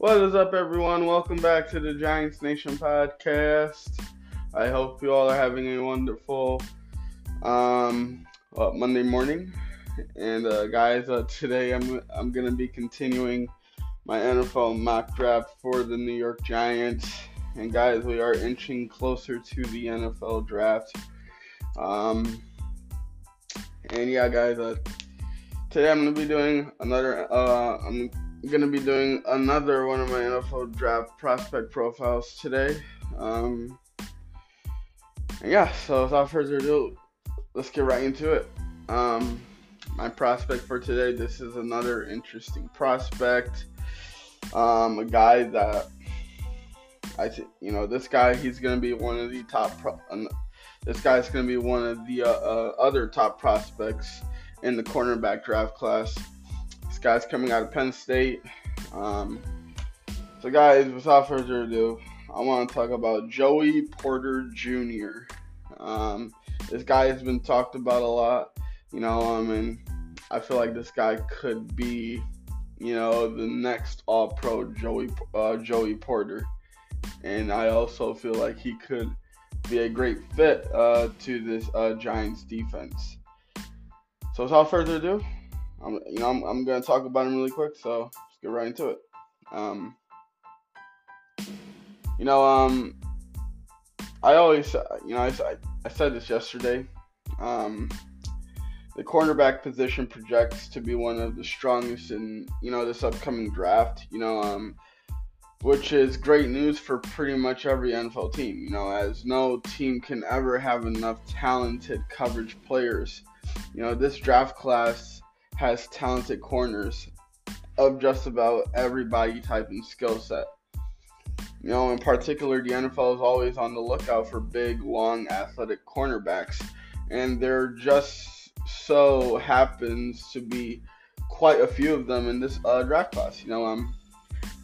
What is up, everyone? Welcome back to the Giants Nation podcast. I hope you all are having a wonderful um, well, Monday morning. And uh, guys, uh, today I'm I'm gonna be continuing my NFL mock draft for the New York Giants. And guys, we are inching closer to the NFL draft. Um, and yeah, guys, uh, today I'm gonna be doing another. Uh, I'm gonna be doing another one of my NFL draft prospect profiles today. Um, yeah, so without further ado, let's get right into it. Um, my prospect for today. This is another interesting prospect. Um, a guy that I think you know this guy. He's gonna be one of the top. Pro- this guy's gonna be one of the uh, uh, other top prospects in the cornerback draft class. Guy's coming out of Penn State. Um, so, guys, without further ado, I want to talk about Joey Porter Jr. Um, this guy has been talked about a lot. You know, I mean, I feel like this guy could be, you know, the next All-Pro Joey uh, Joey Porter, and I also feel like he could be a great fit uh, to this uh, Giants defense. So without further ado, I'm you know I'm, I'm gonna talk about him really quick. So let's get right into it. Um, you know um, I always you know I, I said this yesterday. Um, the cornerback position projects to be one of the strongest in you know this upcoming draft. You know um, which is great news for pretty much every NFL team. You know, as no team can ever have enough talented coverage players. You know, this draft class has talented corners of just about every body type and skill set. You know, in particular, the NFL is always on the lookout for big, long, athletic cornerbacks, and there just so happens to be quite a few of them in this uh, draft class. You know, um,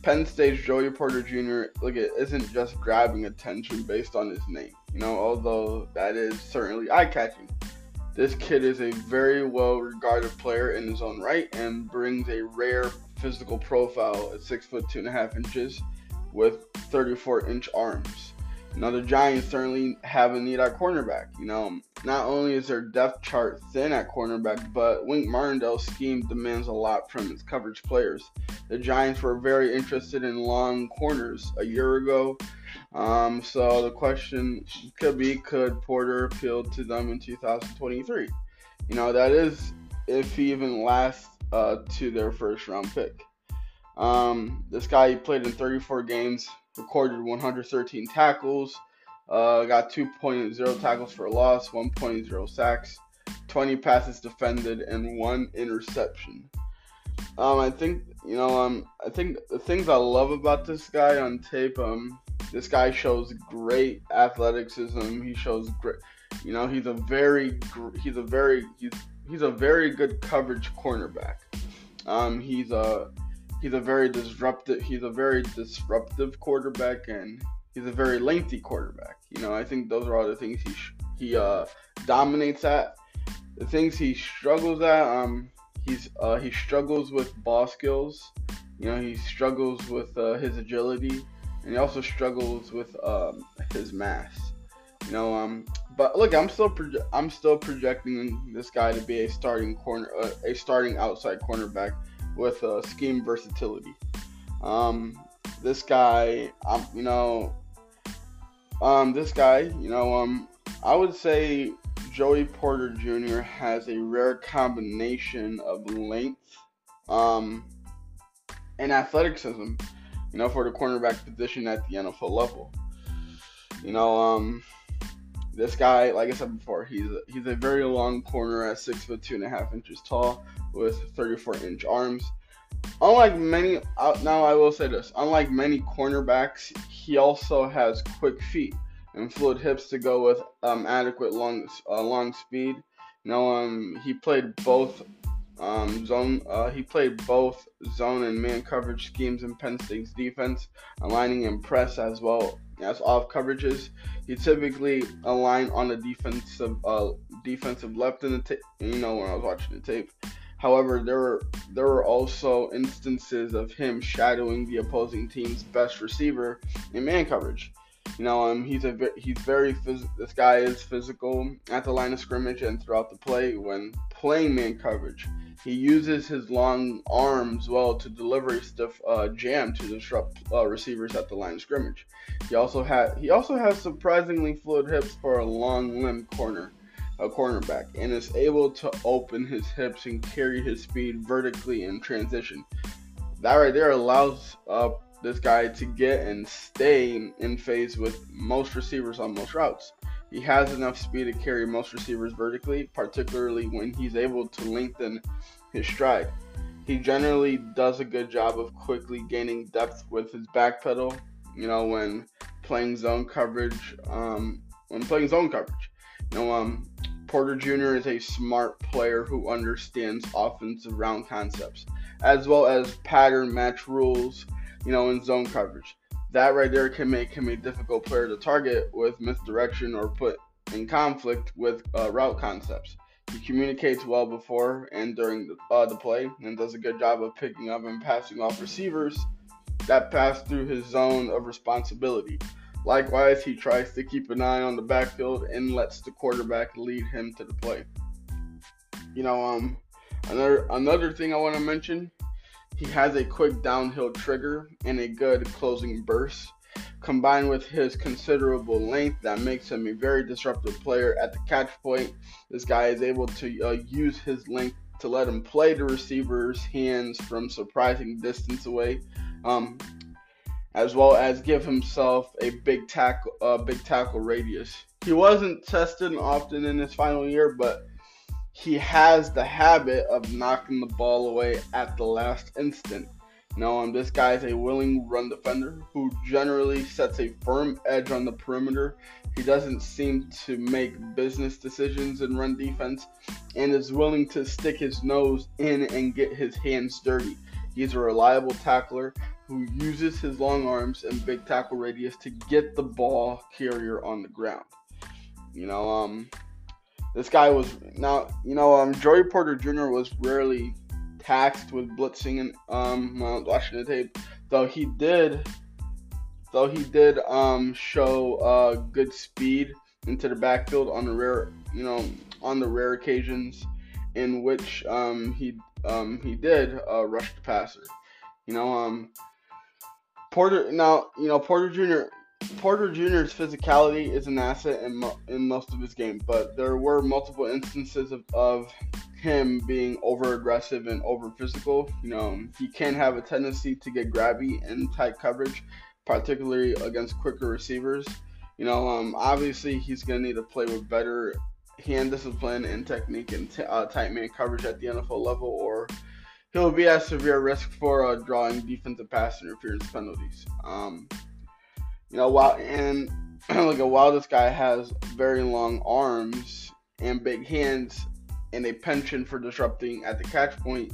Penn State's Joey Porter Jr. look it isn't just grabbing attention based on his name. You know, although that is certainly eye-catching. This kid is a very well regarded player in his own right and brings a rare physical profile at six foot two and a half inches with 34 inch arms. Now the Giants certainly have a need at cornerback. You know, not only is their depth chart thin at cornerback, but Wink Martindale's scheme demands a lot from its coverage players. The Giants were very interested in long corners a year ago. Um, so the question could be, could Porter appeal to them in 2023? You know, that is if he even lasts uh, to their first round pick. Um, this guy he played in 34 games, recorded 113 tackles, uh, got 2.0 tackles for loss, 1.0 sacks, 20 passes defended, and one interception. Um, I think you know, um, I think the things I love about this guy on tape, um, this guy shows great athleticism. He shows great, you know, he's a very, he's a very, he's he's a very good coverage cornerback. Um, he's a he's a very disruptive he's a very disruptive quarterback and he's a very lengthy quarterback. You know, I think those are all the things he sh- he uh, dominates at. The things he struggles at, um, he's uh, he struggles with ball skills. You know, he struggles with uh, his agility, and he also struggles with um, his mass. You know, um, but look, I'm still I'm still projecting this guy to be a starting corner, uh, a starting outside cornerback with uh, scheme versatility. Um, this guy, you know, um, this guy, you know, um, I would say Joey Porter Jr. has a rare combination of length, um, and athleticism, you know, for the cornerback position at the NFL level. You know, um, this guy, like I said before, he's a, he's a very long corner at six foot two and a half inches tall with 34 inch arms. Unlike many, uh, now I will say this: unlike many cornerbacks, he also has quick feet and fluid hips to go with um, adequate long uh, long speed. Now, um, he played both um, zone. Uh, he played both zone and man coverage schemes in Penn State's defense, aligning and press as well as off coverages. He typically aligned on the defensive uh, defensive left in the tape. You know when I was watching the tape. However, there were there were also instances of him shadowing the opposing team's best receiver in man coverage. You know, um, he's a he's very phys- this guy is physical at the line of scrimmage and throughout the play when playing man coverage. He uses his long arms well to deliver a stiff uh, jam to disrupt uh, receivers at the line of scrimmage. He also had he also has surprisingly fluid hips for a long limb corner, a cornerback, and is able to open his hips and carry his speed vertically in transition. That right there allows uh, this guy to get and stay in phase with most receivers on most routes. He has enough speed to carry most receivers vertically, particularly when he's able to lengthen his stride. He generally does a good job of quickly gaining depth with his back pedal, you know, when playing zone coverage, um, when playing zone coverage. You know, um, Porter Jr. is a smart player who understands offensive route concepts, as well as pattern match rules, you know, in zone coverage. That right there can make him a difficult player to target with misdirection or put in conflict with uh, route concepts. He communicates well before and during the, uh, the play and does a good job of picking up and passing off receivers that pass through his zone of responsibility. Likewise, he tries to keep an eye on the backfield and lets the quarterback lead him to the play. You know, um, another another thing I want to mention, he has a quick downhill trigger and a good closing burst combined with his considerable length that makes him a very disruptive player at the catch point. This guy is able to uh, use his length to let him play the receiver's hands from surprising distance away, um, as well as give himself a big tackle, uh, big tackle radius. He wasn't tested often in his final year, but he has the habit of knocking the ball away at the last instant. No, um, this guy is a willing run defender who generally sets a firm edge on the perimeter. He doesn't seem to make business decisions in run defense and is willing to stick his nose in and get his hands dirty. He's a reliable tackler who uses his long arms and big tackle radius to get the ball carrier on the ground. You know, um, this guy was now, you know, um, Joey Porter Jr. was rarely taxed with blitzing and um watching the tape. Though he did though he did um show uh good speed into the backfield on the rare you know on the rare occasions in which um he um he did uh rush the passer. You know um Porter now you know Porter Jr. Porter Jr.'s physicality is an asset in, mo- in most of his game, but there were multiple instances of, of him being over aggressive and over physical. You know, he can have a tendency to get grabby in tight coverage, particularly against quicker receivers. You know, um, obviously he's going to need to play with better hand discipline and technique and t- uh, tight man coverage at the NFL level, or he'll be at severe risk for uh, drawing defensive pass interference penalties. Um, you know, while and like a while this guy has very long arms and big hands, and a penchant for disrupting at the catch point.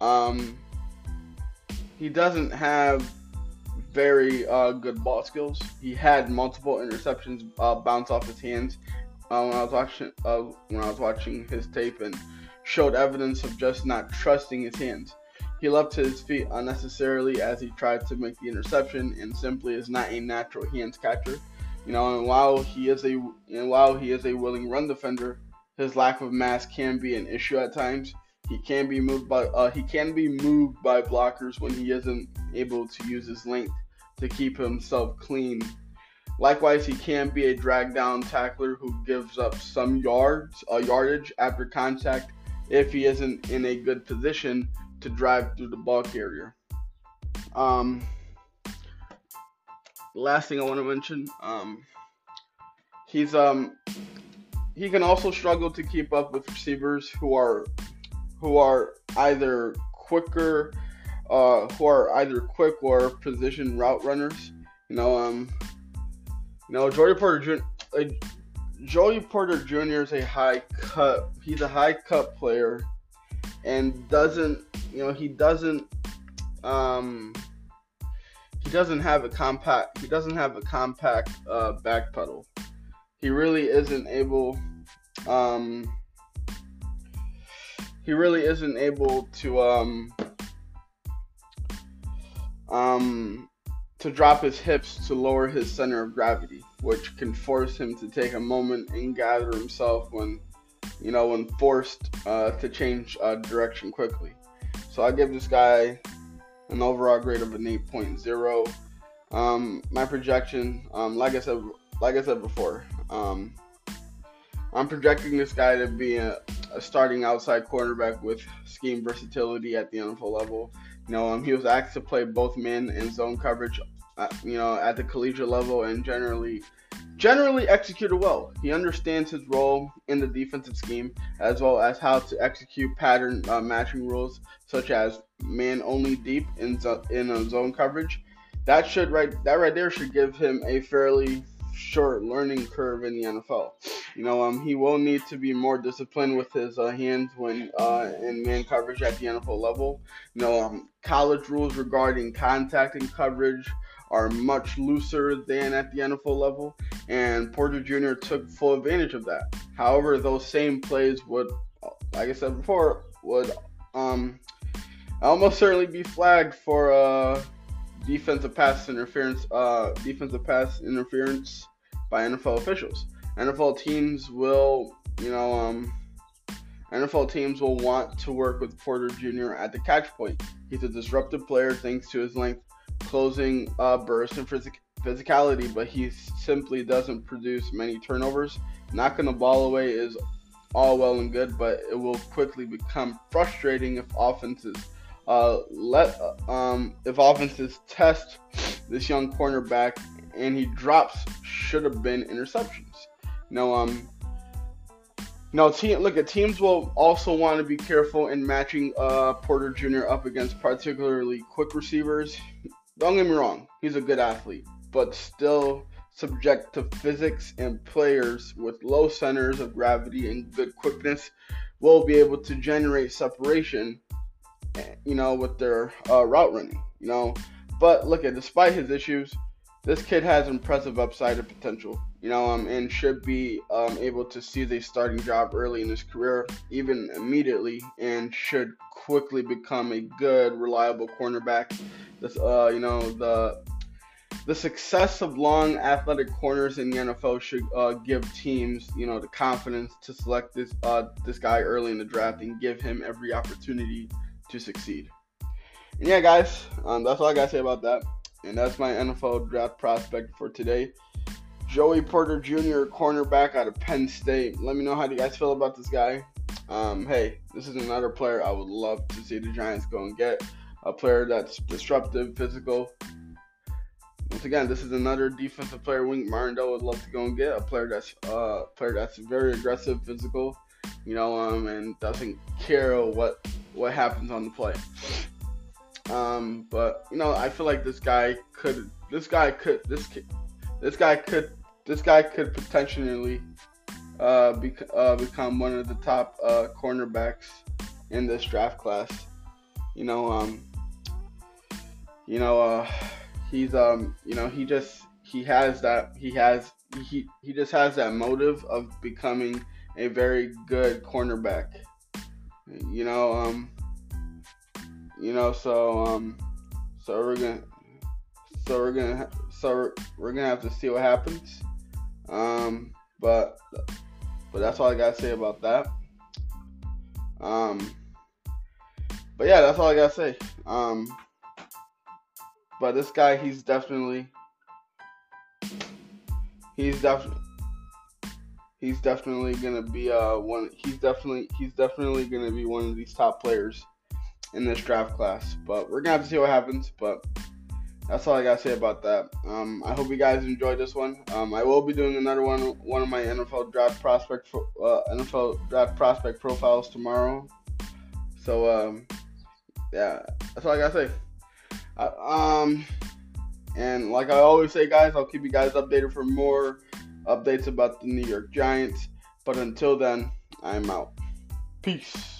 Um, he doesn't have very uh, good ball skills. He had multiple interceptions uh, bounce off his hands uh, when I was watching uh, when I was watching his tape and showed evidence of just not trusting his hands. He left his feet unnecessarily as he tried to make the interception and simply is not a natural hands catcher. You know, and while he is a and while he is a willing run defender, his lack of mass can be an issue at times. He can be moved by uh, he can be moved by blockers when he isn't able to use his length to keep himself clean. Likewise, he can be a drag down tackler who gives up some yards, uh, yardage after contact if he isn't in a good position to drive through the ball carrier. Um, last thing I want to mention, um, he's um he can also struggle to keep up with receivers who are who are either quicker, uh, who are either quick or position route runners. You know, um, you know, Joey Porter Jr. Uh, Joey Porter Jr. is a high cut. He's a high cut player, and doesn't you know he doesn't um he doesn't have a compact he doesn't have a compact uh, back pedal. He really isn't able um, he really isn't able to um um to drop his hips to lower his center of gravity, which can force him to take a moment and gather himself when you know when forced uh, to change uh, direction quickly. So I give this guy an overall grade of an 8.0. Um, my projection, um, like I said, like I said before, um, I'm projecting this guy to be a, a, starting outside cornerback with scheme versatility at the NFL level. You know, um, he was asked to play both man and zone coverage, uh, you know, at the collegiate level, and generally, generally executed well. He understands his role in the defensive scheme as well as how to execute pattern uh, matching rules such as man only deep in zo- in a zone coverage. That should right that right there should give him a fairly short learning curve in the NFL. You know, um, he will need to be more disciplined with his uh, hands when uh, in man coverage at the NFL level. You know, um, college rules regarding contact and coverage are much looser than at the NFL level, and Porter Jr. took full advantage of that. However, those same plays would, like I said before, would um, almost certainly be flagged for uh, defensive pass interference, uh, defensive pass interference by NFL officials. NFL teams will, you know, um, NFL teams will want to work with Porter Jr. at the catch point. He's a disruptive player thanks to his length, closing uh, burst, and phys- physicality, but he simply doesn't produce many turnovers. Knocking the ball away is all well and good, but it will quickly become frustrating if offenses uh, let um, if offenses test this young cornerback and he drops should have been interceptions. Know, um, no team. Look, at teams will also want to be careful in matching uh, Porter Jr. up against particularly quick receivers. Don't get me wrong, he's a good athlete, but still subject to physics and players with low centers of gravity and good quickness will be able to generate separation, you know, with their uh, route running, you know. But look at despite his issues, this kid has impressive upside and potential, you know, um, and should be um, able to seize a starting job early in his career, even immediately, and should quickly become a good, reliable cornerback. This, uh, you know, the the success of long athletic corners in the NFL should uh, give teams, you know, the confidence to select this uh, this guy early in the draft and give him every opportunity to succeed. And yeah, guys, um, that's all I gotta say about that. And that's my NFL draft prospect for today. Joey Porter Jr., cornerback out of Penn State. Let me know how you guys feel about this guy. Um, hey, this is another player I would love to see the Giants go and get. A player that's disruptive, physical. Once again, this is another defensive player Wink Martindale would love to go and get. A player that's uh, player that's very aggressive, physical, you know, um, and doesn't care what what happens on the play. Um, but you know, I feel like this guy could, this guy could, this this guy could, this guy could potentially uh, uh, become one of the top uh, cornerbacks in this draft class. You know, um, you know, uh, he's um, you know, he just he has that he has he he just has that motive of becoming a very good cornerback. You know, um, you know, so um, so we're gonna, so we're gonna, so we're gonna have to see what happens. Um, but but that's all I gotta say about that. Um, but yeah, that's all I gotta say. Um, but this guy, he's definitely, he's definitely. He's definitely gonna be uh one. He's definitely he's definitely gonna be one of these top players in this draft class. But we're gonna have to see what happens. But that's all I gotta say about that. Um, I hope you guys enjoyed this one. Um, I will be doing another one, one of my NFL draft prospect, uh, NFL draft prospect profiles tomorrow. So um, yeah, that's all I gotta say. Uh, um, and like I always say, guys, I'll keep you guys updated for more updates about the New York Giants. But until then, I'm out. Peace.